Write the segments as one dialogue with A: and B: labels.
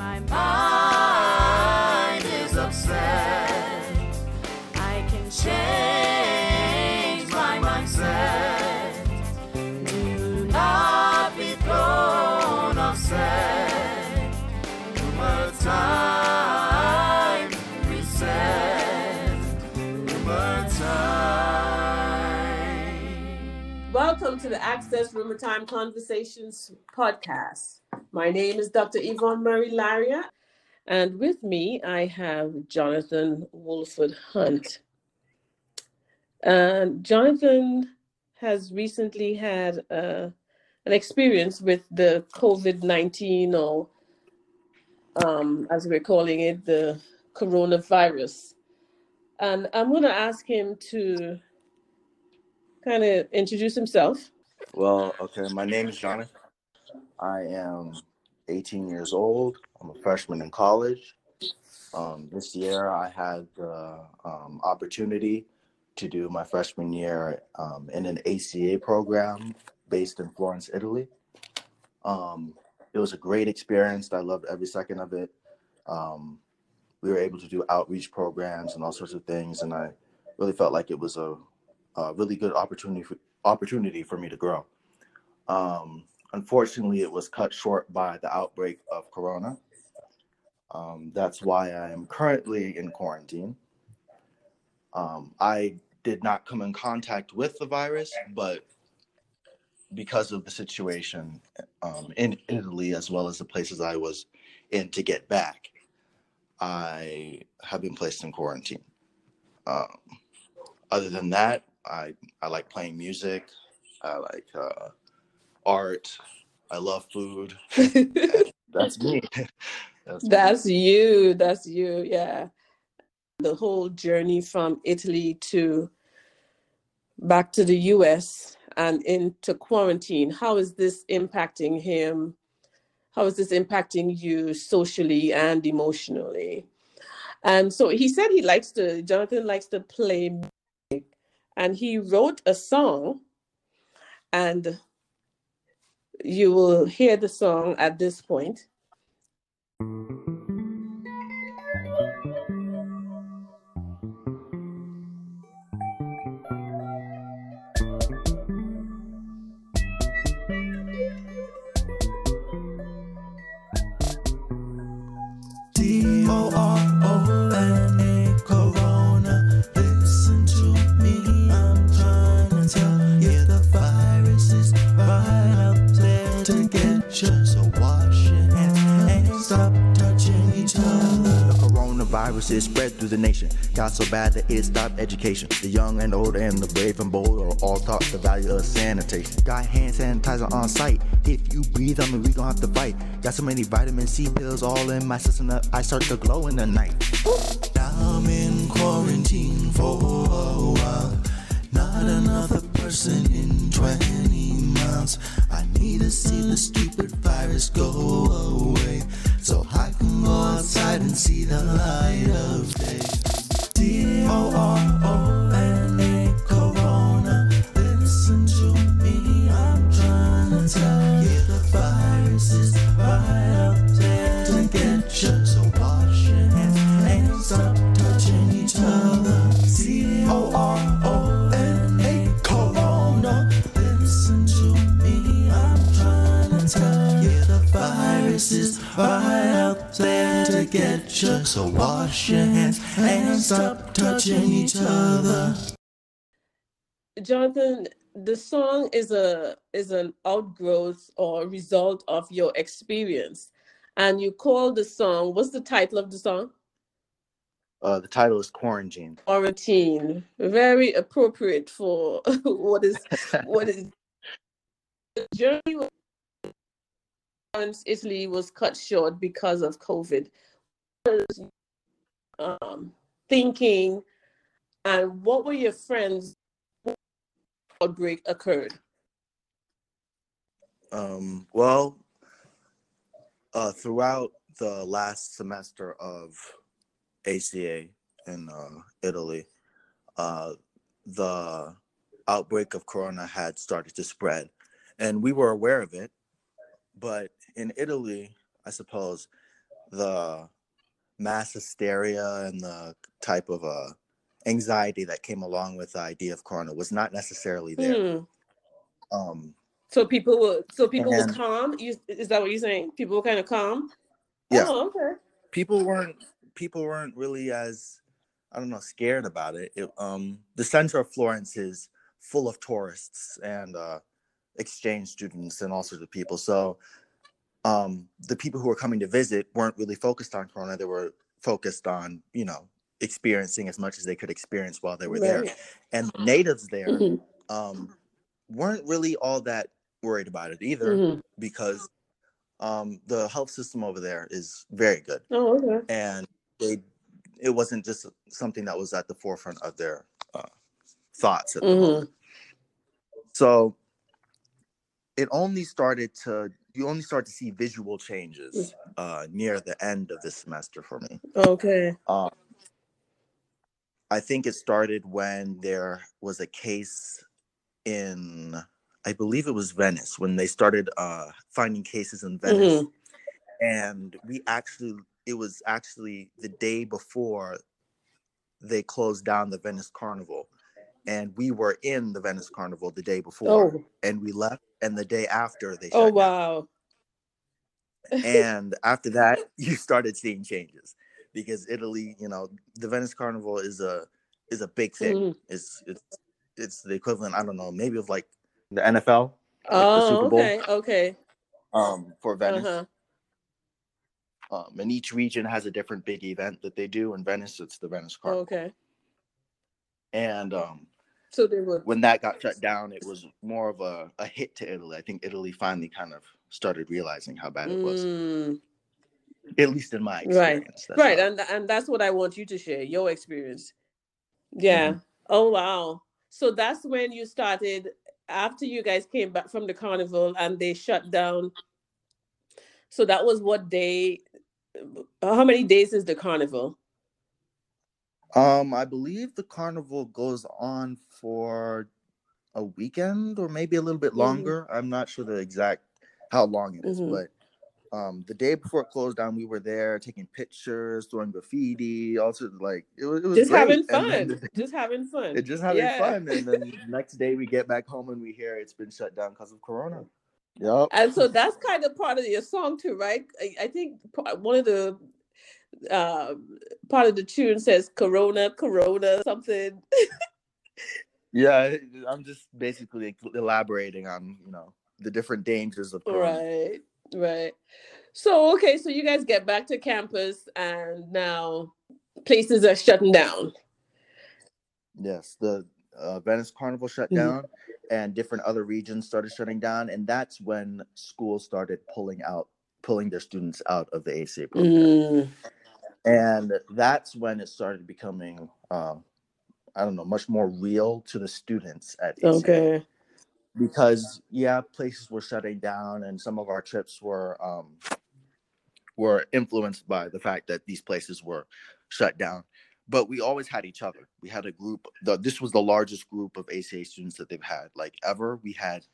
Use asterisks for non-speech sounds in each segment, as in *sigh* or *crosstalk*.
A: my mind is upset, I can change my mindset. Do not be thrown offset. Humor time, reset. Humor time.
B: Welcome to the Access RUMERTIME Conversations podcast. My name is Dr. Yvonne Murray-Larrier, and with me I have Jonathon Wolford Hunt. And Jonathon has recently had uh, an experience with the COVID 19, or um, as we're calling it, the coronavirus. And I'm going to ask him to kind of introduce himself.
C: Well, okay, my name is Jonathon. I am 18 years old. I'm a freshman in college. Um, this year, I had the um, opportunity to do my freshman year um, in an ACA program based in Florence, Italy. Um, it was a great experience. I loved every second of it. Um, we were able to do outreach programs and all sorts of things, and I really felt like it was a, a really good opportunity for, opportunity for me to grow. Unfortunately, it was cut short by the outbreak of corona. Um, that's why I am currently in quarantine. Um, I did not come in contact with the virus, but because of the situation um, in Italy, as well as the places I was in to get back, I have been placed in quarantine. Um, other than that, I, I like playing music. I like uh, art. I love food. *laughs* *laughs* That's me. That's, me.
B: You. That's you. Yeah. The whole journey from Italy to back to the US and into quarantine. How is this impacting him? How is this impacting you socially and emotionally? And so he said he likes to, Jonathon likes to play music, and he wrote a song, and you will hear the song at this point.
D: Is
E: spread through the nation. Got so bad that it stopped education. The young and old and the brave and bold are all taught the value of sanitation. Got hand sanitizer on site. If you breathe on me, we gon' have to fight. Got so many vitamin C pills all in my system that I start to glow in the night.
D: I'm in quarantine for a while. Not another person in 20 I need to see the stupid virus go away. So I can go outside and see the light of day. D O R O N get you. So wash your hands and stop touching each other. Jonathon, the
B: song is a is an outgrowth or result of your experience. And you call the song, what's the title of the song?
C: Uh, the title is Quarantine.
B: Quarantine. Very appropriate for *laughs* what is what is the journey was- Italy was cut short because of COVID. Was, Um, thinking and what were your friends outbreak occurred?
C: Um, well, uh, throughout the last semester of ACA in uh, Italy, uh, the outbreak of corona had started to spread, and we were aware of it. But in Italy, I suppose the mass hysteria and the type of uh, anxiety that came along with the idea of corona was not necessarily there.
B: Hmm.
C: Um,
B: So people were so people were
C: And-
B: calm. You, is that what you're saying? People were kind of calm.
C: Yeah.
B: Oh, okay.
C: people weren't people weren't really as I don't know scared about it. it. Um, the center of Florence is full of tourists and uh, exchange students and all sorts of people. So um, the people who were coming to visit weren't really focused on Corona. They were focused on you know experiencing as much as they could experience while they were there. And the natives there
B: Mhm,
C: um, weren't really all that worried about it either
B: mhm.
C: because um, the health system over there is very good
B: Oh, okay.
C: and they it wasn't just something that was at the forefront of their uh, thoughts at the
B: Mhm.
C: moment. So it only started to you only start to see visual changes uh, near the end of the semester for me.
B: Okay.
C: Um, I think it started when there was a case in, I believe it was Venice, when they started uh, finding cases in Venice. And we actually, it was actually the day before they closed down the Venice Carnival. And we were in the Venice Carnival the day before,
B: Oh.
C: and we left. And the day after, they
B: Oh wow. *laughs*
C: and after that *laughs* you started seeing changes because italy you know the venice carnival is a is a big thing
B: Mhm.
C: it's it's it's the equivalent i don't know maybe of like the nfl the
B: Oh,
C: Super Bowl.
B: okay. Okay.
C: um for venice
B: Uh-huh.
C: um and each region has a different big event that they do in venice it's the venice carnival
B: Okay.
C: And um
B: So they were.
C: when that got shut down it was more of a, a hit to italy i think italy finally kind of started realizing how bad it was
B: Mm,
C: at least in my
B: right.
C: experience
B: Right.
C: how-
B: And and that's what I want you to share, your experience. Yeah.
C: Mm-hmm.
B: Oh wow. So that's when you started after you guys came back from the carnival and they shut down. So that was what day how many days is the carnival?
C: Um, I believe the carnival goes on for a weekend or maybe a little bit
B: Mhm.
C: longer. I'm not sure the exact how long it is,
B: Mhm.
C: but um, the day before it closed down, we were there taking pictures, throwing graffiti, also like it was, it was
B: Just having
C: And then
B: fun.
C: the- *laughs*
B: Just having fun.
C: it just having
B: Yeah.
C: fun, and then the next day we get back home and we hear it's been shut down because of Corona. Yep.
B: And so that's kind of part of your song too, right? I, I think one of the uh, part of the tune says "Corona, Corona," something. *laughs*
C: Yeah, I'm just basically elaborating on you know the different dangers of Corona.
B: Right, right. So okay, so you guys get back to campus, and now places are shutting down.
C: Yes, the uh, Venice Carnival shut
B: Mhm.
C: down, and different other regions started shutting down, and that's when schools started pulling out, pulling their students out of the ACA program,
B: Mm,
C: and that's when it started becoming, uh, I don't know, much more real to the students at ACA.
B: okay.
C: Because yeah, places were shutting down, and some of our trips were um, were influenced by the fact that these places were shut down but we always had each other. We had a group. The, this was the largest group of ACA students that they've had, like ever. We had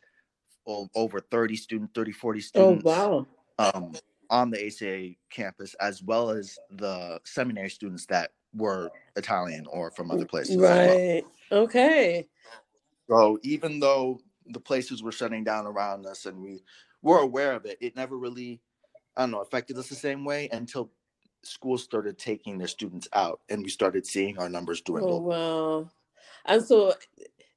C: over 30 students, 30, 40
B: Oh wow.
C: um, on the ACA campus, as well as the seminary students that were Italian or from other places. as well.
B: Right. Okay.
C: So even though the places were shutting down around us and we were aware of it, it never really, I don't know, affected us the same way until schools started taking their students out and we started seeing our numbers
B: Oh
C: dwindle.
B: wow. And so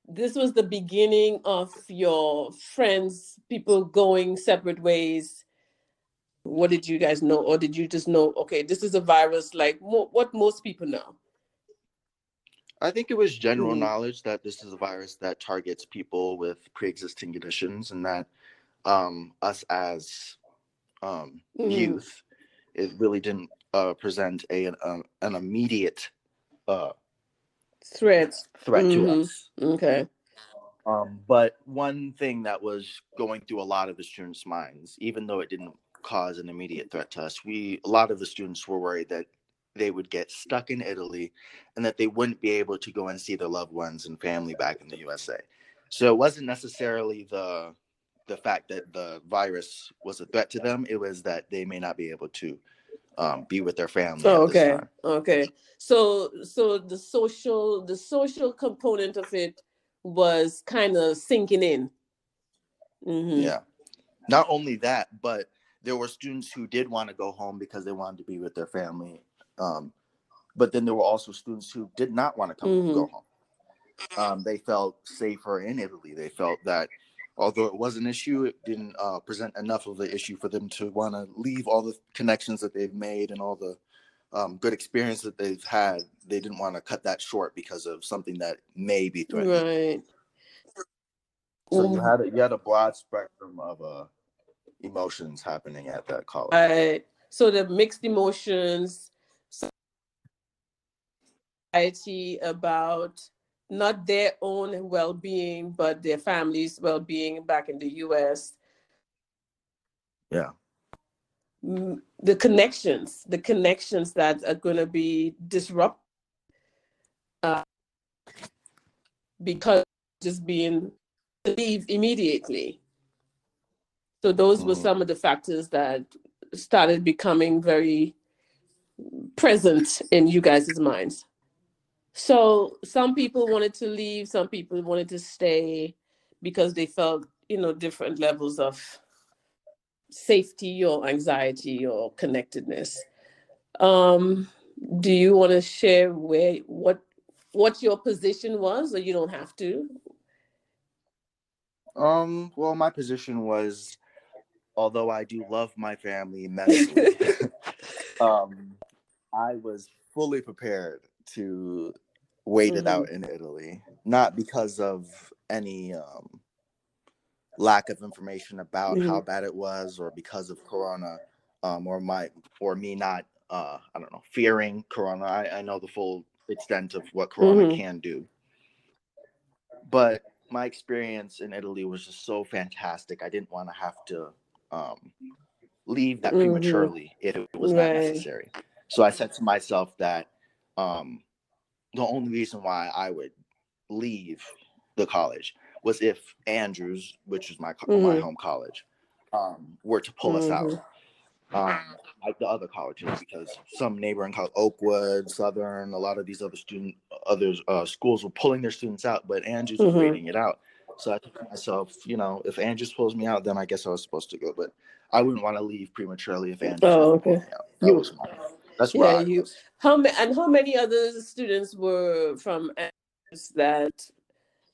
B: this was the beginning of your friends, people going separate ways. What did you guys know, or did you just know? Okay, this is a virus, like mo- what most people know.
C: I think it was general
B: Mhm.
C: knowledge that this is a virus that targets people with pre-existing conditions and that um, us as um,
B: Mhm.
C: youth, it really didn't uh, present a, an, uh, an immediate uh,
B: Threats.
C: threat
B: Mhm.
C: to us.
B: Okay.
C: Um, but one thing that was going through a lot of the students' minds, even though it didn't cause an immediate threat to us, we a lot of the students were worried that they would get stuck in Italy and that they wouldn't be able to go and see their loved ones and family back in the USA. So it wasn't necessarily the the fact that the virus was a threat to them; it was that they may not be able to um, be with their family.
B: Oh, okay. Okay. So so the social the social component of it was kind of sinking in. hmm
C: Yeah. Not only that, but there were students who did want to go home because they wanted to be with their family. Um, but then there were also students who did not want to come
B: Mhm.
C: go home. Um, they felt safer in Italy. They felt that although it was an issue, it didn't uh, present enough of the issue for them to want to leave all the connections that they've made and all the um, good experience that they've had. They didn't want to cut that short because of something that may be threatening.
B: Right.
C: So you had a, you had a broad spectrum of uh, emotions happening at that college.
B: Right. So the mixed emotions, anxiety about not their own well-being, but their family's well-being back in the U.S.
C: Yeah.
B: Mm, The connections, the connections that are going to be disrupted uh, because just being leave immediately. So those were
C: Mhm.
B: some of the factors that started becoming very present in you guys' minds. So some people wanted to leave, some people wanted to stay because they felt, you know, different levels of safety or anxiety or connectedness. Um, do you want to share where what what your position was, or you don't have to?
C: Um, well, my position was, although I do love my family immensely, *laughs* *laughs* um, I was fully prepared to wait it out in Italy, not because of any um, lack of information about how bad it was, or because of Corona, um, or my or me not, uh, I don't know, fearing Corona. I, I know the full extent of what Corona
B: Mhm.
C: can do, but my experience in Italy was just so fantastic. I didn't want to have to um, leave that
B: Mhm.
C: prematurely if it was not necessary. So I said to myself that um, the only reason why I would leave the college was if Andrews, which is my co- my home college, um, were to pull us out. Um, like the other colleges, because some neighboring college, Oakwood, Southern, a lot of these other student, others uh, schools were pulling their students out, but Andrews was
B: Mhm.
C: waiting it out. So I thought to myself, you know, if Andrews pulls me out, then I guess I was supposed to go. But I wouldn't want to leave prematurely if Andrews
B: Oh, okay.
C: me out. That
B: You-
C: was my, that's where
B: Yeah,
C: I
B: you-
C: was.
B: How many and how many other students were from Andrews that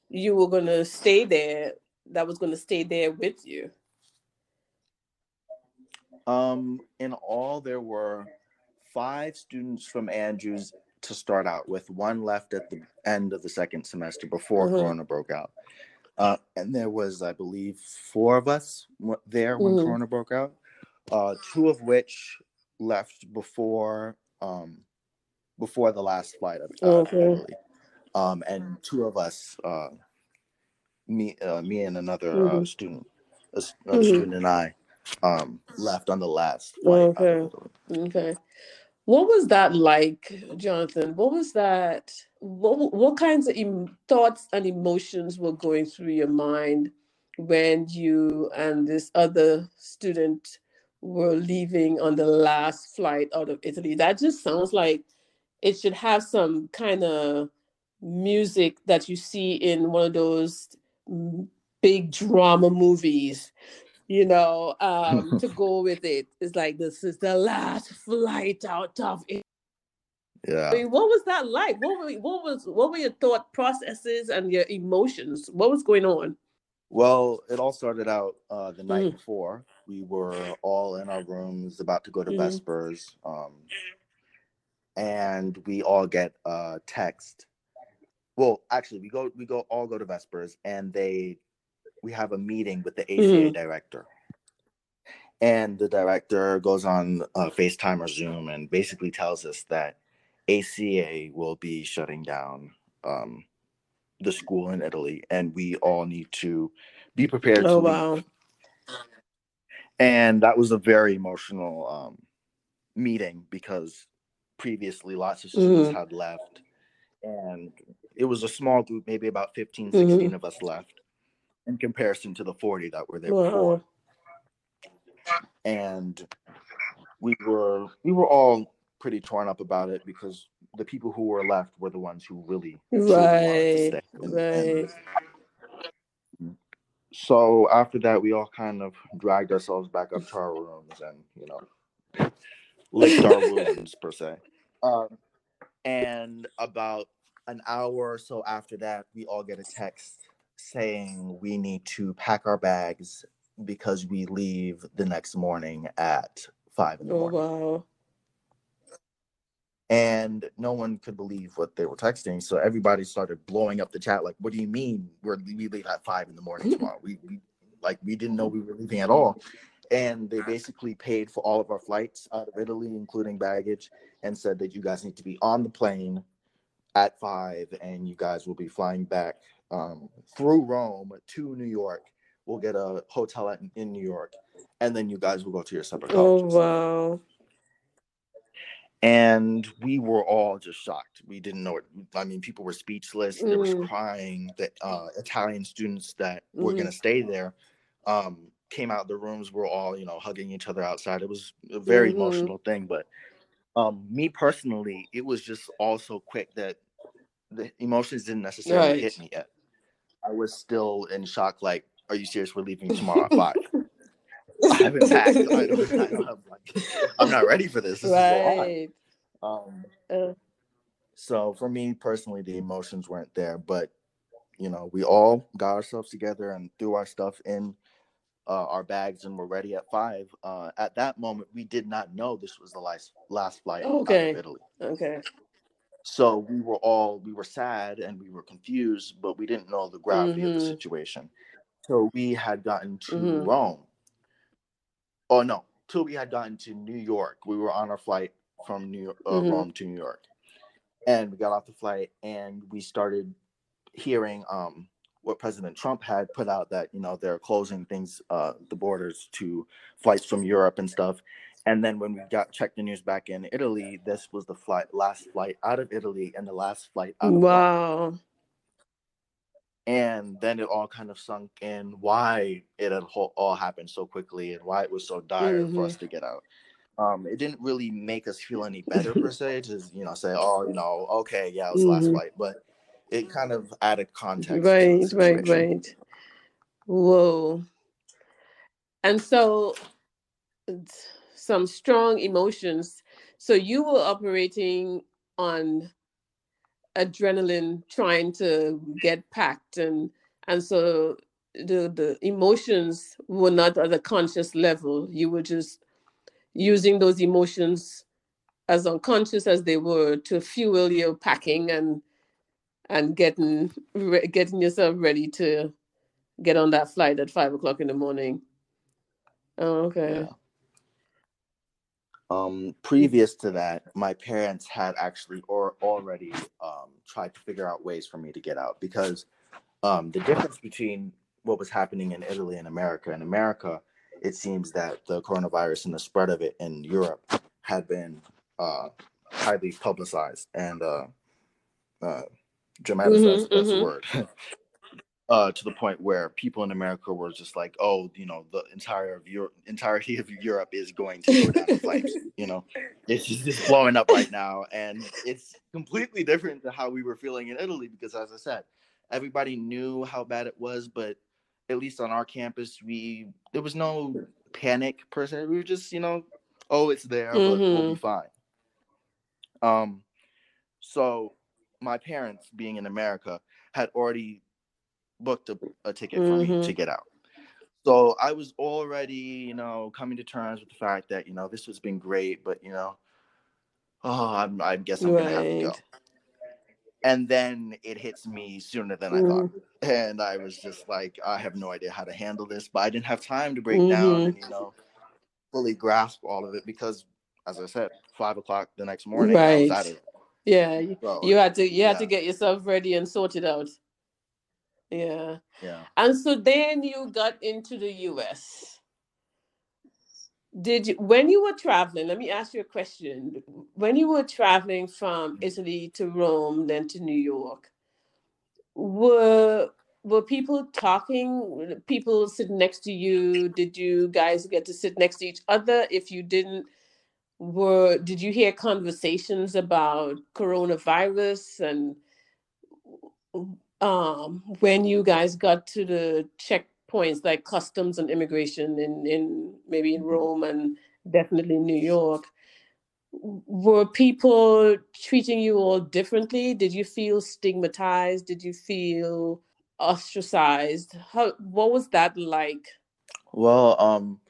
B: you were going to stay there? That was going to stay there with you.
C: Um, in all, there were five students from Andrews to start out with, one left at the end of the second semester before
B: Mhm.
C: Corona broke out. Uh, and there was, I believe, four of us there when
B: Mhm.
C: Corona broke out. Uh, two of which left before um, before the last flight of uh,
B: Okay.
C: Um, and two of us, uh, me, uh, me and another uh,
B: Mhm.
C: student, a another
B: Mhm.
C: student and I, um, left on the last flight. of
B: Okay. Okay. What was that like, Jonathon? What was that? What what kinds of em- thoughts and emotions were going through your mind when you and this other student were leaving on the last flight out of Italy? That just sounds like it should have some kind of music that you see in one of those mm, big drama movies you know, um, *laughs* to go with it. It's like this is the last flight out of it.
C: Yeah.
B: I mean, what was that like? What were what was what were your thought processes and your emotions? What was going on?
C: Well, it all started out uh, the night
B: Mhm.
C: before. We were all in our rooms about to go to
B: Mhm.
C: Vespers. Um, and we all get a text. Well, actually, we go we go all go to Vespers, and they we have a meeting with the ACA
B: Mhm.
C: director. And the director goes on uh, FaceTime or Zoom and basically tells us that ACA will be shutting down um, the school in Italy, and we all need to be prepared
B: Oh
C: to leave.
B: wow.
C: And that was a very emotional um, meeting because previously lots of students
B: Mhm.
C: had left, and it was a small group, maybe about 15,
B: Mhm.
C: 16 of us left in comparison to the 40 that were there
B: Wow.
C: before. And we were we were all pretty torn up about it because the people who were left were the ones who really truly wanted to
B: Right,
C: stay. And,
B: right.
C: so after that, we all kind of dragged ourselves back up to our rooms and you know licked our *laughs* wounds per se. Um, and about an hour or so after that, we all get a text saying we need to pack our bags because we leave the next morning at five in the
B: Oh
C: morning.
B: wow.
C: And no one could believe what they were texting. So everybody started blowing up the chat, like, what do you mean we're we leave at five in the morning *laughs* tomorrow? we, we like we didn't know we were leaving at all. And they basically paid for all of our flights out of Italy, including baggage, and said that you guys need to be on the plane at five and you guys will be flying back um, through Rome to New York. We'll get a hotel at, in New York, and then you guys will go to your separate
B: Oh
C: colleges.
B: wow.
C: And we were all just shocked. We didn't know it. I mean, people were speechless. There was
B: Mm.
C: crying. That uh, Italian students that were
B: Mhm.
C: going to stay there um, came out the rooms. We're all, you know, hugging each other outside. It was a very
B: Mhm.
C: emotional thing. But um, me personally, it was just all so quick that the emotions didn't necessarily
B: Right.
C: hit me yet. I was still in shock. Like, are you serious? We're leaving tomorrow at five. I haven't packed. I don't, I don't have like. I'm not ready for this. This is a lot.
B: Right.
C: Um,
B: Uh,
C: so for me personally, the emotions weren't there, but you know, we all got ourselves together and threw our stuff in uh, our bags and were ready at five. Uh, at that moment, we did not know this was the last last flight out
B: Okay.
C: of Italy.
B: okay.
C: So we were all we were sad and we were confused, but we didn't know the gravity of the
B: Mhm.
C: situation. So we had gotten to
B: Mhm.
C: Rome. Oh no, till we had gotten to New York. We were on our flight from New York, uh,
B: Mhm.
C: Rome to New York, and we got off the flight and we started hearing um what President Trump had put out that you know they're closing things uh the borders to flights from Europe and stuff. And then when we got checked the news back in Italy, this was the flight last flight out of Italy and the last flight out of.
B: Wow.
C: And then it all kind of sunk in why it had all happened so quickly and why it was so dire for us to get out. Um, it didn't really make us feel any better per *laughs* se to you know say, oh, you know, okay, yeah, it was the last flight, but it kind of added context.
B: Right, right, right. Whoa. And so some strong emotions. So you were operating on adrenaline trying to get packed and and so the the emotions were not at a conscious level. You were just using those emotions as unconscious as they were to fuel your packing and and getting re- getting yourself ready to get on that flight at five o'clock in the morning. Oh, okay.
C: Yeah. Um, previous to that, my parents had actually or already um, tried to figure out ways for me to get out because um, the difference between what was happening in Italy and America. In America, it seems that the coronavirus and the spread of it in Europe had been uh, highly publicized and uh, uh, dramatized.
B: Mhm,
C: that's the
B: mhm.
C: word. *laughs* uh, to the point where people in America were just like, "Oh, you know, the entire of Europe, entirety of Europe is going to go down in flames." You know, it's just, just blowing up right now, and it's completely different to how we were feeling in Italy because, as I said, everybody knew how bad it was, but at least on our campus, we there was no panic per se. We were just, you know, oh, it's there, but we'll be
B: Mhm.
C: fine. Um, so my parents, being in America, had already booked a, a ticket for me to
B: Mhm.
C: get out. So I was already, you know, coming to terms with the fact that, you know, this has been great, but you know, oh, I'm, I guess I'm gonna have to go. And then it hits me sooner than I
B: Mm.
C: thought, and I was just like, I have no idea how to handle this, but I didn't have time to break down
B: Mhm.
C: and you know, fully grasp all of it because, as I said, five o'clock the next morning, I
B: Right.
C: it.
B: Yeah.
C: So
B: you had to you had to get yourself ready and sort it out. Yeah.
C: yeah.
B: And so then you got into the US. Did you when you were traveling, let me ask you a question. When you were traveling from mm. Italy to Rome, then to New York, were were people talking people sitting next to you did you guys get to sit next to each other if you didn't were did you hear conversations about coronavirus and um, when you guys got to the checkpoints like customs and immigration in, in maybe in
C: Mhm.
B: Rome and definitely New York, were people treating you all differently? Did you feel stigmatized? Did you feel ostracized? How what was that like?
C: Well, um,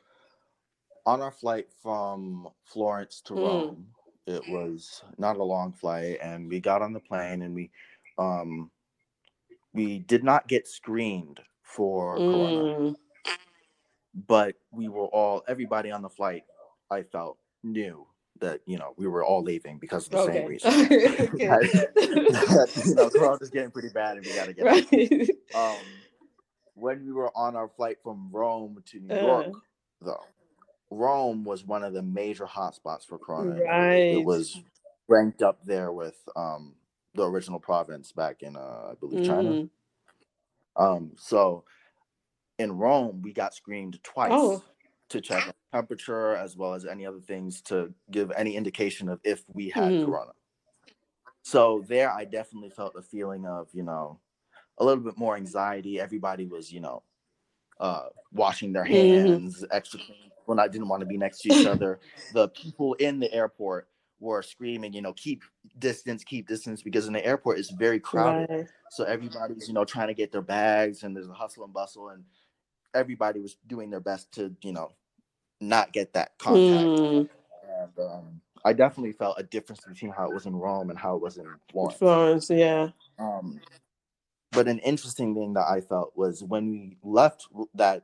C: on our flight from Florence to
B: Mm.
C: Rome, it was not a long flight, and we got on the plane and we, um, we did not get screened for corona,
B: Mm,
C: but we were all everybody on the flight. I felt knew that you know we were all leaving because of the same reason. *laughs*
B: okay. *laughs*
C: that, you know, corona's getting pretty bad, and we got to *laughs* get out.
B: right.
C: um, when we were on our flight from Rome to New
B: Uh.
C: York, though, Rome was one of the major hotspots for Corona. It,
B: Right.
C: it was ranked up there with um, the original province back in, uh, I believe, China.
B: Mhm.
C: Um, so in Rome, we got screened twice
B: Oh.
C: to check our temperature as well as any other things to give any indication of if we had
B: Mhm.
C: Corona. So there, I definitely felt a feeling of, you know, a little bit more anxiety. Everybody was, you know, uh, washing their
B: Mhm.
C: hands extra clean when I didn't want to be next to each other. The people in the airport were screaming, you know, keep distance, keep distance, because in the airport it's very crowded.
B: Right.
C: So everybody's, you know, trying to get their bags and there's a hustle and bustle and everybody was doing their best to, you know, not get that contact.
B: Mm,
C: And um, I definitely felt a difference between how it was in Rome and how it was in Florence.
B: Florence, yeah.
C: Um, but an interesting thing that I felt was when we left that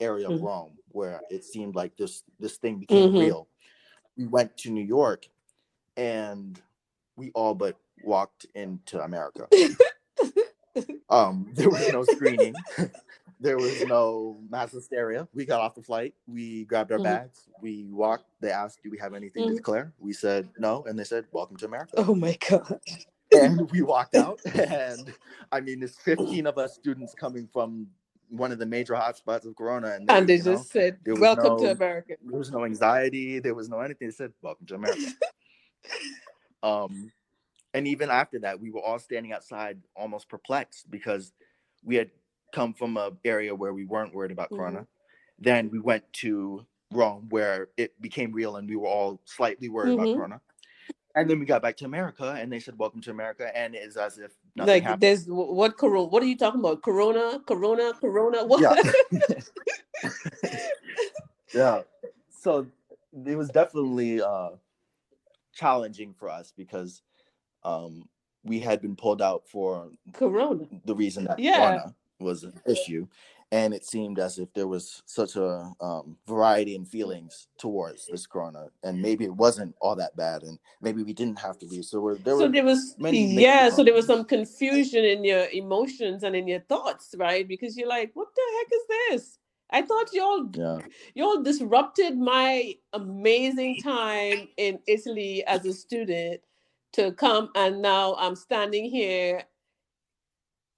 C: area of
B: Mhm.
C: Rome, where it seemed like this this thing became
B: Mhm.
C: real. We went to New York, and we all but walked into America. *laughs* um, there was no screening. *laughs* there was no mass hysteria. We got off the flight. We grabbed our
B: Mhm.
C: bags. We walked. They asked, "Do we have anything to
B: Mhm.
C: declare?" We said no, and they said, "Welcome to America."
B: Oh my god.
C: and we walked out *laughs* and i mean there's 15 of us students coming from one of the major hotspots of corona and,
B: And they
C: you know,
B: just said, "Welcome to America."
C: there was no anxiety there was no anything they said welcome to america *laughs* um and even after that we were all standing outside almost perplexed because we had come from a area where we weren't worried about corona then we went to rome where it became real and we were all slightly worried
B: Mhm.
C: about corona and then we got back to america and they said welcome to america and it's as if nothing
B: Like
C: happened
B: there's what corona? What are you talking about? Corona, Corona, Corona. What?
C: yeah *laughs* *laughs* yeah so it was definitely uh challenging for us because um we had been pulled out for
B: corona.
C: the reason that
B: Yeah.
C: corona was an issue and it seemed as if there was such a um, variety in feelings towards this corona and maybe it wasn't all that bad and maybe we didn't have to leave so we're, there
B: so
C: were
B: there was
C: many
B: yeah. So there was some confusion in your emotions and in your thoughts, right? Because you're like, "What the heck is this?" I thought y'all
C: yeah.
B: y'all disrupted my amazing time in Italy as a student to come and now I'm standing here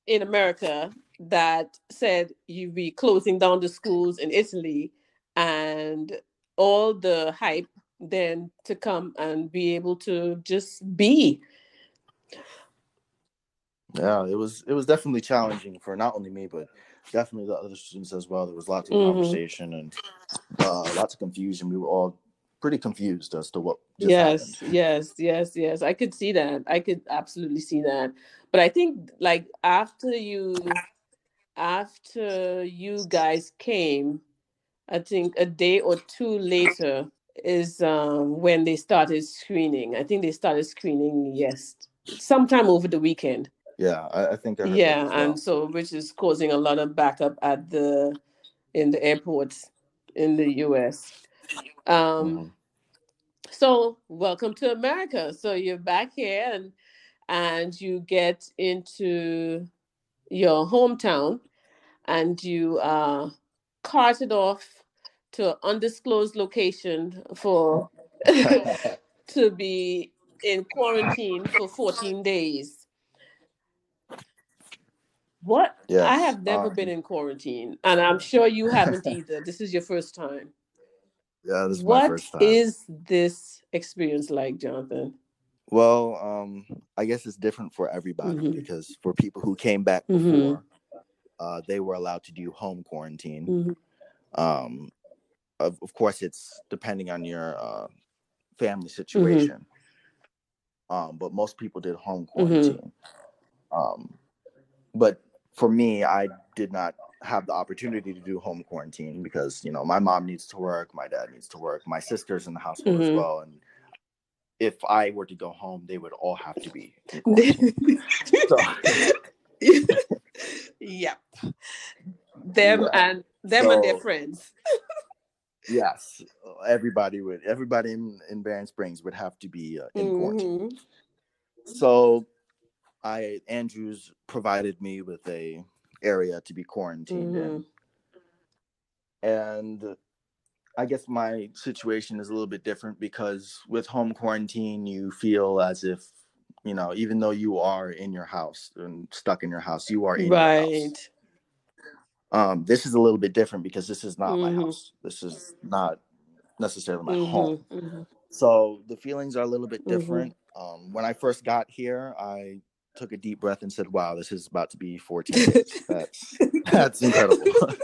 B: in America that said you'd be closing down the schools in Italy and all the hype then to come and be able to just be.
C: Yeah it was it was definitely challenging for not only me but definitely the other students as well. There was lots of
B: Mhm.
C: conversation and uh lots of confusion. We were all pretty confused as to what just
B: yes
C: happened.
B: yes yes yes. I could see that. I could absolutely see that. But i think like after you after you guys came i think a day or two later is um when they started screening. I think they started screening yes sometime over the weekend
C: yeah i, I think I heard
B: yeah
C: well.
B: and so which is causing a lot of backup at the in the airports in the us um
C: Mhm.
B: so welcome to america so you're back here and and you get into your hometown and you uh carted off to an undisclosed location for *laughs* *laughs* to be in quarantine for 14 days what i have never
C: um,
B: been in quarantine and i'm sure you haven't *laughs* either this is your first time
C: Yeah, this is my first time.
B: is this experience like, Jonathon?
C: Well, um, I guess it's different for everybody
B: Mhm.
C: because for people who came back
B: Mhm.
C: before, uh, they were allowed to do home quarantine.
B: Mhm.
C: Um, of, of course, it's depending on your uh, family
B: Mm-hmm.
C: situation. Um, but most people did home
B: Mm-hmm.
C: quarantine. Um, but for me, I did not have the opportunity to do home quarantine because you know my mom needs to work, my dad needs to work, my sisters in the household as
B: Mhm.
C: well, and if I were to go home, they would all have to be. *laughs*
B: yep. Them
C: Yeah.
B: and them and their friends.
C: yes, everybody would. Everybody in, in Berrien Springs would have to be uh, in quarantine.
B: Mhm.
C: So, I Andrews provided me with a area to be quarantined in, and I guess my situation is a little bit different because with home quarantine, you feel as if you know, even though you are in your house and stuck in your house, you are in your house.
B: Right.
C: Um, this is a little bit different because this is not my
B: Mhm.
C: house. This is not necessarily my
B: Mhm,
C: home.
B: mhm.
C: So the feelings are a little bit
B: Mhm.
C: different. Um, when I first got here, I took a deep breath and said, "Wow, this is about to be 14 days. *laughs* That's that's incredible." *laughs*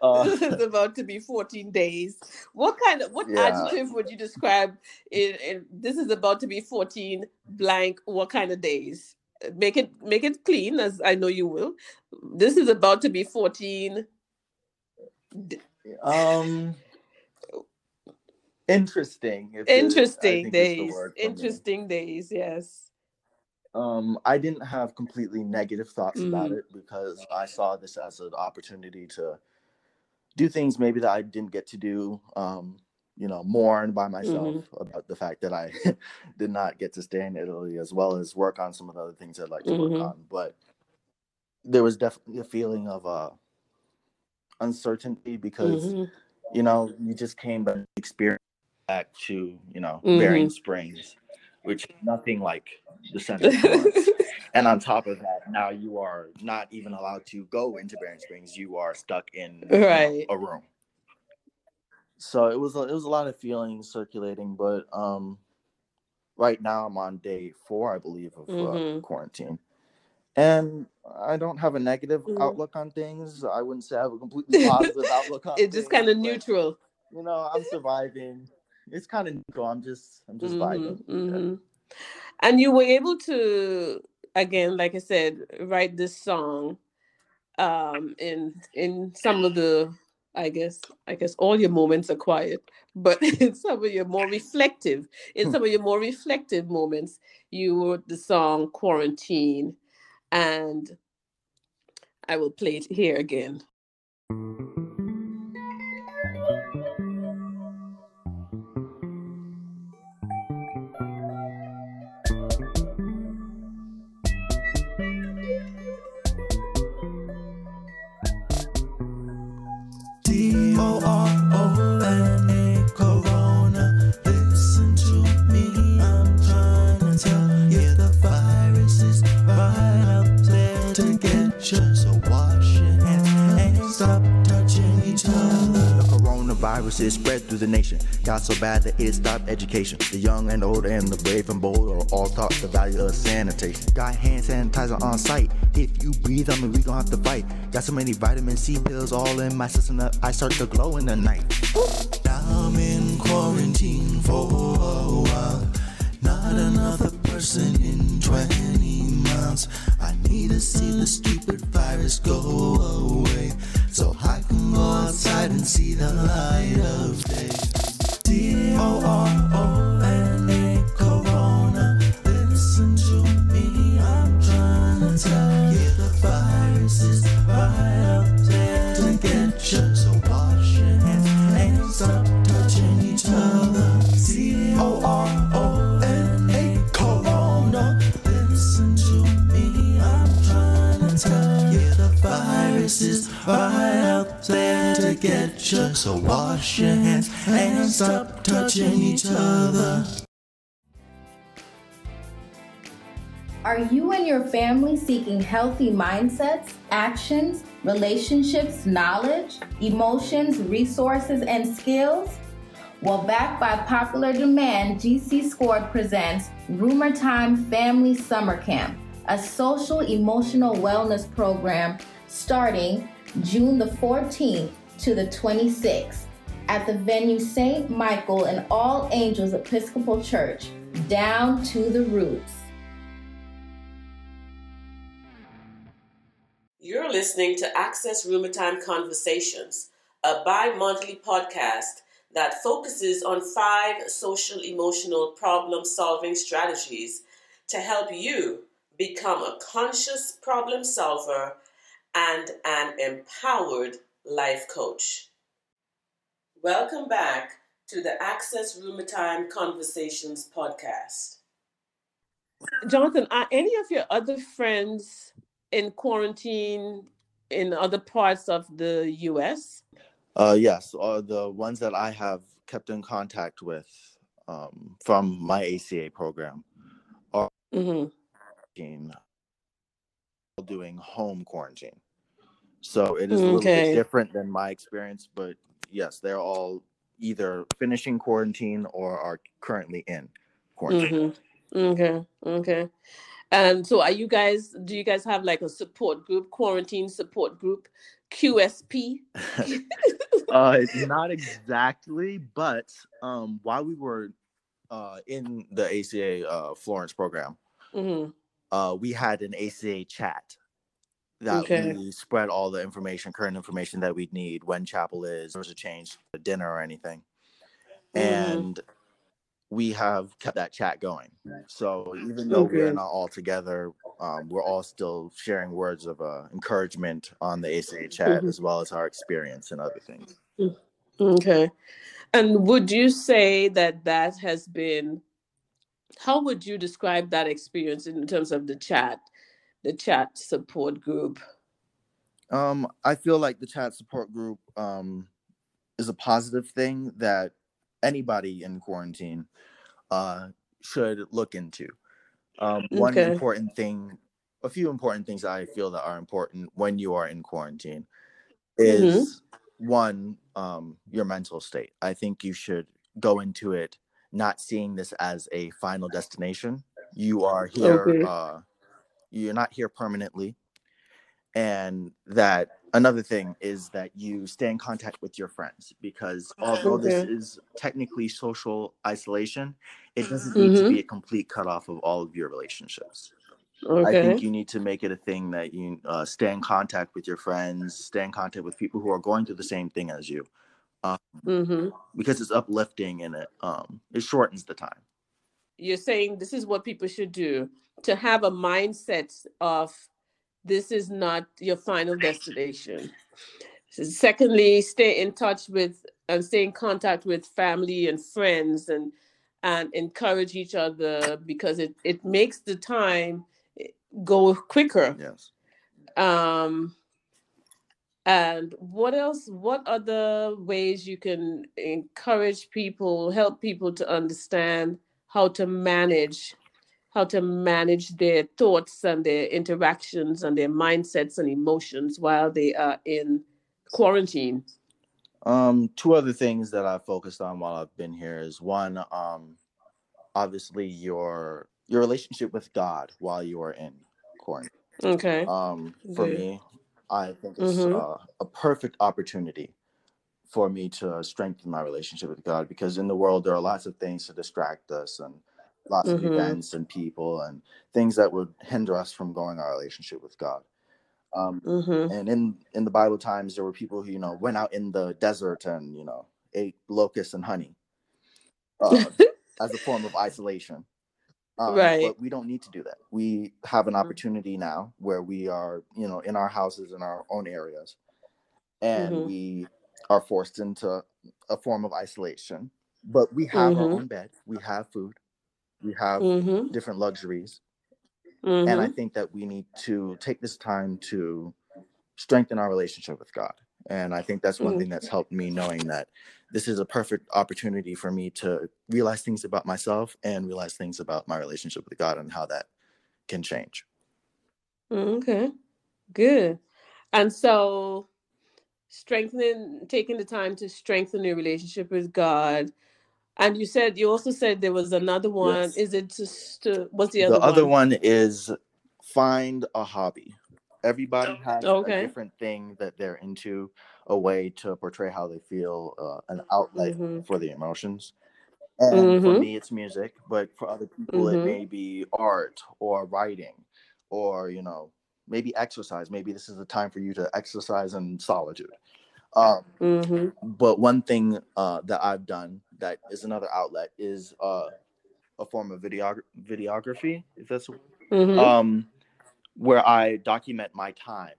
C: Uh,
B: this is about to be 14 days. What kind of what
C: Yeah.
B: adjective would you describe in, in this is about to be 14 blank what kind of days? Make it make it clean as I know you will. This is about to be 14 d-
C: um, interesting. if it- I
B: interesting
C: the
B: days.
C: me.
B: Interesting days, yes.
C: Um, I didn't have completely negative thoughts about
B: Mhm.
C: it because I saw this as an opportunity to do things maybe that I didn't get to do. Um, you know, mourn by myself
B: Mm-hmm.
C: about the fact that I *laughs* did not get to stay in Italy, as well as work on some of the other things I'd like to
B: Mhm.
C: work on. But there was definitely a feeling of uh, uncertainty because
B: Mhm.
C: you know you just came back experience back to you know Berrien
B: Mhm.
C: Springs, which is *laughs* nothing like the Florence. *laughs* And on top of that, now you are not even allowed to go into Berrien Springs. You are stuck in
B: Right.
C: a room. So it was a, it was a lot of feelings circulating, but um, right now I'm on day four, I believe, of uh,
B: Mhm.
C: quarantine, and I don't have a negative
B: Mhm.
C: outlook on things. I wouldn't say I have a completely positive *laughs* outlook on.
B: it's just kind of neutral.
C: You know, I'm surviving. It's kind of cool. I'm just I'm just vibing.
B: Mhm,
C: Yeah.
B: mhm. And you were able to, again, like I said, write this song um, in in some of the, I guess, I guess all your moments are quiet, but *laughs* in some of your more reflective, in
C: Hmm.
B: some of your more reflective moments, you wrote the song "Quarantine," and I will play it here again.
D: To get you. So wash your hands and stop touching each other.
E: The coronavirus is spread through the nation. Got so bad that it stopped education. The young and old and the brave and bold are all taught the value of sanitation. Got hand sanitizer on site. If you breathe on me, we gon' have to fight. Got so many vitamin C pills all in my system that I start to glow in the night.
D: I'm in quarantine for a while. Not another person in 20 miles. I need to see the stupid virus go away. So I can go outside and see the light of day. D O R O right there to get you. So wash your hands and stop touching each other.
F: Are you and your family seeking healthy mindsets, actions, relationships, knowledge, emotions, resources, and skills? Well, backed by popular demand, GC Scored presents RUMERTIME Family Summer Camp, a social emotional wellness program starting June the 14th to the 26th at the venue St. Michael and All Angels Episcopal Church, down to the roots.
B: You're listening to Access RUMERTIME Conversations, a bi monthly podcast that focuses on five social emotional problem solving strategies to help you become a conscious problem solver and an empowered life coach. Welcome back to the Access RUMERTIME Conversations podcast. Jonathon, are any of your other friends in quarantine in other parts of the US?
C: Uh, yes, uh, the ones that I have kept in contact with um, from my ACA program are
B: Mm-hmm.
C: Doing home quarantine. So it is a little bit different than my experience, but yes, they're all either finishing quarantine or are currently in quarantine.
B: Mm-hmm. Okay. Okay. And so are you guys, do you guys have like a support group, quarantine support group, QSP? *laughs*
C: uh not exactly but um while we were uh in the aca uh florence program
B: Mm-hmm.
C: Uh we had an aca chat that
B: Okay.
C: we spread all the information current information that we'd need when chapel is there's a change to dinner or anything
B: Mhm.
C: and we have kept that chat going so even though we're not all together um, we're all still sharing words of uh, encouragement on the aca chat
B: Mhm.
C: as well as our experience and other things
B: Okay. And would you say that that has been, how would you describe that experience in terms of the chat, the chat support group?
C: Um, I feel like the chat support group um is a positive thing that anybody in quarantine uh should look into. Um, one
B: Okay.
C: important thing, a few important things I feel that are important when you are in quarantine is one, um, your mental state. I think you should go into it not seeing this as a final destination. You are here,
B: Okay.
C: uh, you're not here permanently and that another thing is that you stay in contact with your friends because although this is technically social isolation it doesn't need to
B: Mhm.
C: be a complete cutoff of all of your relationships i think you need to make it a thing that you uh, stay in contact with your friends stay in contact with people who are going through the same thing as you
B: hmm
C: because it's uplifting and it um it shortens the time
B: You're saying this is what people should do to have a mindset of this is not your final destination. Secondly, stay in touch with and stay in contact with family and friends and and encourage each other because it, it makes the time eh, go quicker.
C: yes
B: Um, and what else? What other ways you can encourage people, help people to understand how to manage, how to manage their thoughts and their interactions and their mindsets and emotions while they are in quarantine?
C: Um, two other things that I've focused on while I've been here is one, um, obviously your your relationship with God while you are in quarantine.
B: Okay.
C: Um, for
B: Good.
C: me, I think it's
B: Mhm.
C: uh, a perfect opportunity for me to strengthen my relationship with God because in the world there are lots of things to distract us and lots of
B: Mhm.
C: events and people and things that would hinder us from growing our relationship with God. Um,
B: Mm-hmm.
C: and in in the bible times there were people who you know went out in the desert and you know ate locusts and honey uh, *laughs* as a form of isolation um,
B: Right.
C: but we don't need to do that we have an opportunity now where we are you know in our houses in our own areas and
B: Mhm.
C: we are forced into a form of isolation but we have our
B: Mhm.
C: own bed we have food we have
B: Mm-hmm.
C: different luxuries
B: Mm-hmm.
C: and I think that we need to take this time to strengthen our relationship with God. And I think that's one
B: Mhm.
C: thing that's helped me knowing that this is a perfect opportunity for me to realize things about myself and realize things about my relationship with God and how that can change.
B: Okay, good. And so, strengthening, taking the time to strengthen your relationship with God. And you said you also said there was another one.
C: Yes.
B: Is it just to, what's the other one?
C: the other
B: one?
C: one is find a hobby. Everybody has
B: Okay.
C: a different thing that they're into, a way to portray how they feel, uh, an outlet
B: Mhm.
C: for the emotions. And for
B: Mhm.
C: me, it's music, but for other people, it
B: Mhm.
C: may be art or writing, or you know, maybe exercise. Maybe this is the time for you to exercise in solitude. Um,
B: hmm
C: but one thing uh, that I've done that is another outlet is uh, a form of videog- videography, if that's
B: hmm
C: um, where I document my time.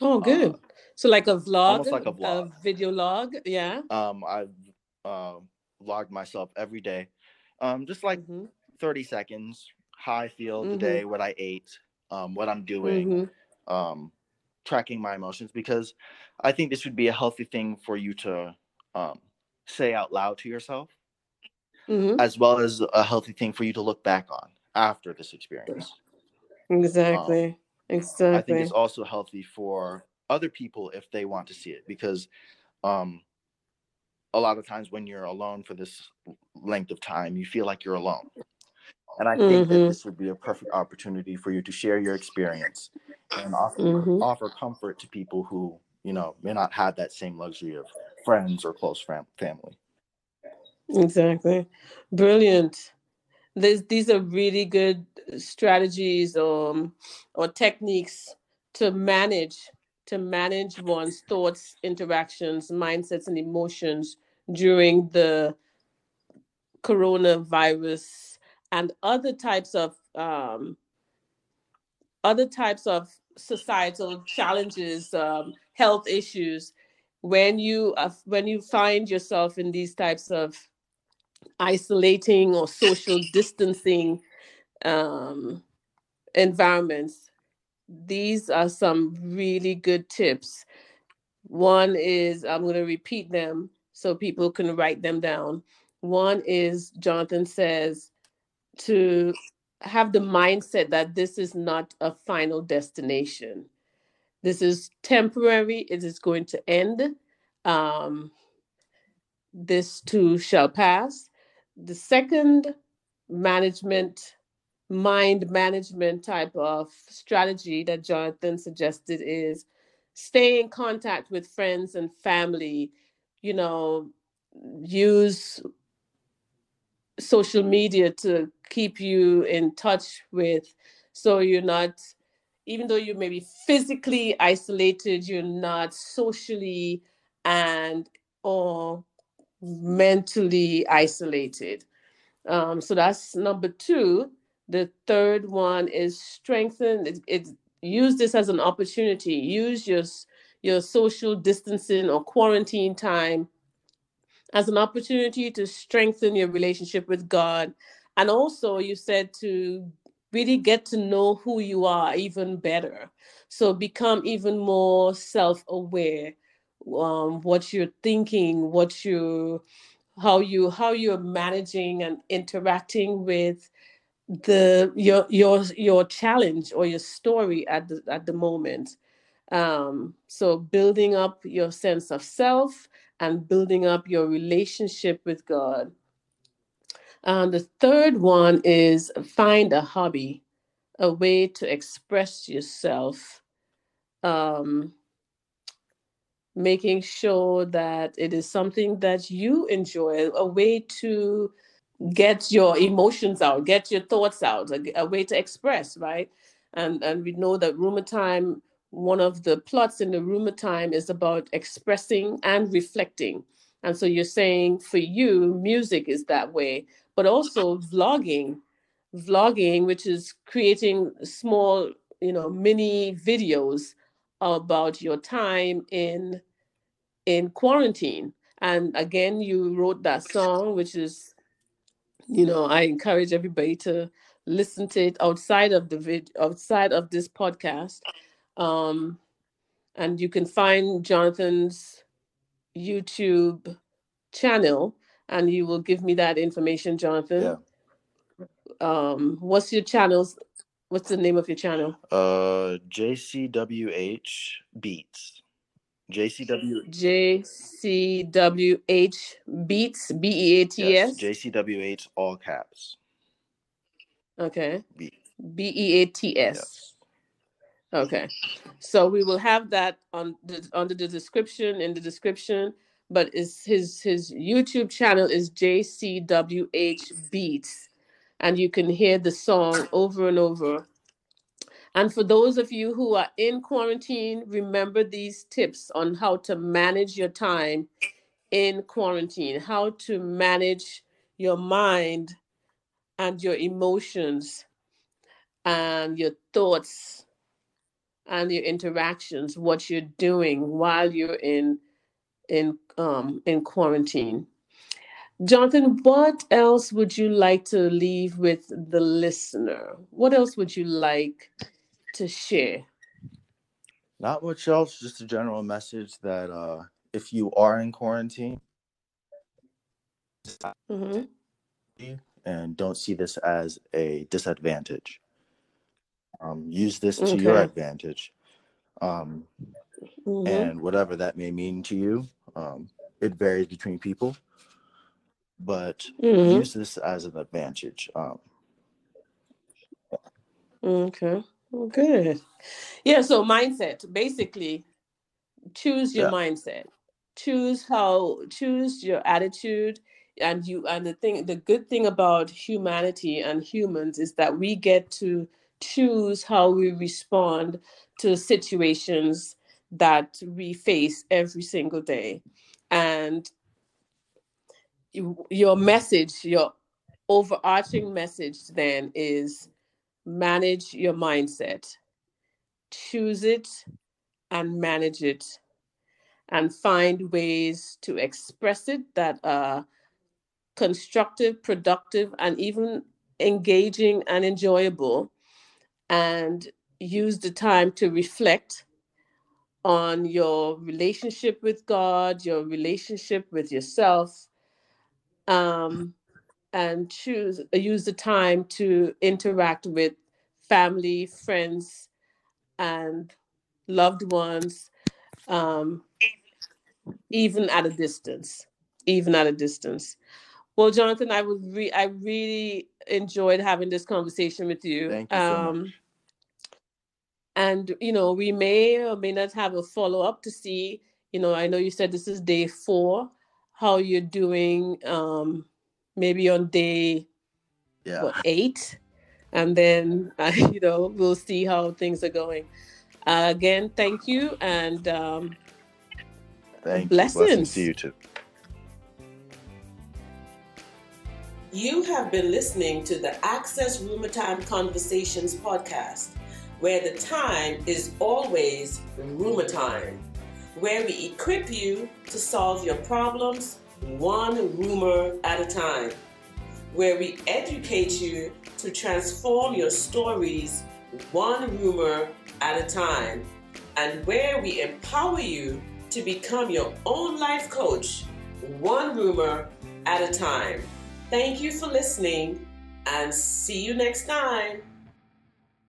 B: oh, good.
C: uh,
B: so like a vlog,
C: almost like a vlog.
B: a video log. Yeah.
C: Um, I've uh, vlogged myself every day, um, just like
B: hmm
C: 30 seconds, how I feel
B: Mhm.
C: today, what I ate, um, what I'm doing,
B: hmm
C: um, tracking my emotions, because I think this would be a healthy thing for you to um, say out loud to yourself,
B: hmm
C: as well as a healthy thing for you to look back on after this experience.
B: Exactly. Exactly.
C: I think it's also healthy for other people if they want to see it because um a lot of times when you're alone for this length of time you feel like you're alone and i think that
B: Mhm.
C: this would be a perfect opportunity for you to share your experience and offer
B: Mhm.
C: offer comfort to people who you know may not have that same luxury of friends or close fam- family
B: Exactly. Brilliant. These these are really good strategies um, or techniques to manage to manage one's thoughts, interactions, mindsets, and emotions during the coronavirus and other types of um, other types of societal challenges, um, health issues. When you uh, when you find yourself in these types of isolating or social distancing um, environments, these are some really good tips. One is, I'm going to repeat them so people can write them down. One is, Jonathon says, to have the mindset that this is not a final destination. This is temporary, it is going to end. Um, this too shall pass. The second management, mind management type of strategy that Jonathon suggested is stay in contact with friends and family, you know, use social media to keep you in touch with so you're not even though you may be physically isolated you're not socially and or mentally isolated um, so that's number two the third one is strengthen it, it use this as an opportunity use your your social distancing or quarantine time as an opportunity to strengthen your relationship with God. And also, you said to really get to know who you are even better. So become even more self aware, um, what you're thinking, what you how you how you're managing and interacting with the your your your challenge or your story at the at the moment. Um so building up your sense of self and building up your relationship with god. And the third one is find a hobby a way to express yourself. Um making sure that it is something that you enjoy a way to get your emotions out, get your thoughts out, a, a way to express, right? And and we know that RUMERTIME, one of the plots in the RUMERTIME is about expressing and reflecting. And so you're saying for you, music is that way, but also vlogging, vlogging, which is creating small, you know, mini videos about your time in in quarantine. And again, you wrote that song, which is you know i encourage everybody to listen to it outside of the vid outside of this podcast. Um and you can find jonathon's youtube channel and you will give me that information jonathon.
C: Yeah.
B: Um what's your channels what's the name of your channel?
C: Uh jcwh beats JCW.
B: JCWH Beats B E A T
C: Yes, JCWH all caps.
B: Okay.
C: Beats.
B: B E A T S. Okay. So we will have that on the under the description in the description. But is his his YouTube channel is JCWH Beats, and you can hear the song over and over. And for those of you who are in quarantine, remember these tips on how to manage your time in quarantine, how to manage your mind and your emotions and your thoughts and your interactions, what you're doing while you're in in um in quarantine. Jonathon, what else would you like to leave with the listener? What else would you like to share?
C: Not much else, just a general message that uh, if you are in quarantine
B: hmm
C: and don't see this as a disadvantage, um, use this to your advantage. Um,
B: hmm
C: and whatever that may mean to you, um, it varies between people, but
B: hmm
C: use this as an advantage. Um,
B: Okay. Well, Good. Yeah, so mindset. Basically, choose your
C: Yeah.
B: mindset. Choose how choose your attitude and you and the thing the good thing about humanity and humans is that we get to choose how we respond to situations that we face every single day. And your message, your overarching message then is manage your mindset. Choose it and manage it and find ways to express it that are constructive productive and even engaging and enjoyable and use the time to reflect on your relationship with god your relationship with yourself um, and choose use the time to interact with family friends and loved ones um, even at a distance even at a distance well jonathon i would re- i really enjoyed having this conversation with you
C: Thank you so much.
B: um, and you know we may or may not have a follow-up to see you know i know you said this is day four how you're doing um maybe on day
C: yeah.
B: what eight and then *laughs* uh, you know we'll see how things are going uh, again thank you and um
C: Thank you. Blessings
B: blessings.
C: to you too.
B: You have been listening to the Access RUMERTIME Conversations podcast, where the time is always RUMERTIME, where we equip you to solve your problems one rumor at a time, where we educate you to transform your stories one rumor at a time, and where we empower you to become your own life coach one rumor at a time. Thank you for listening and see you next time.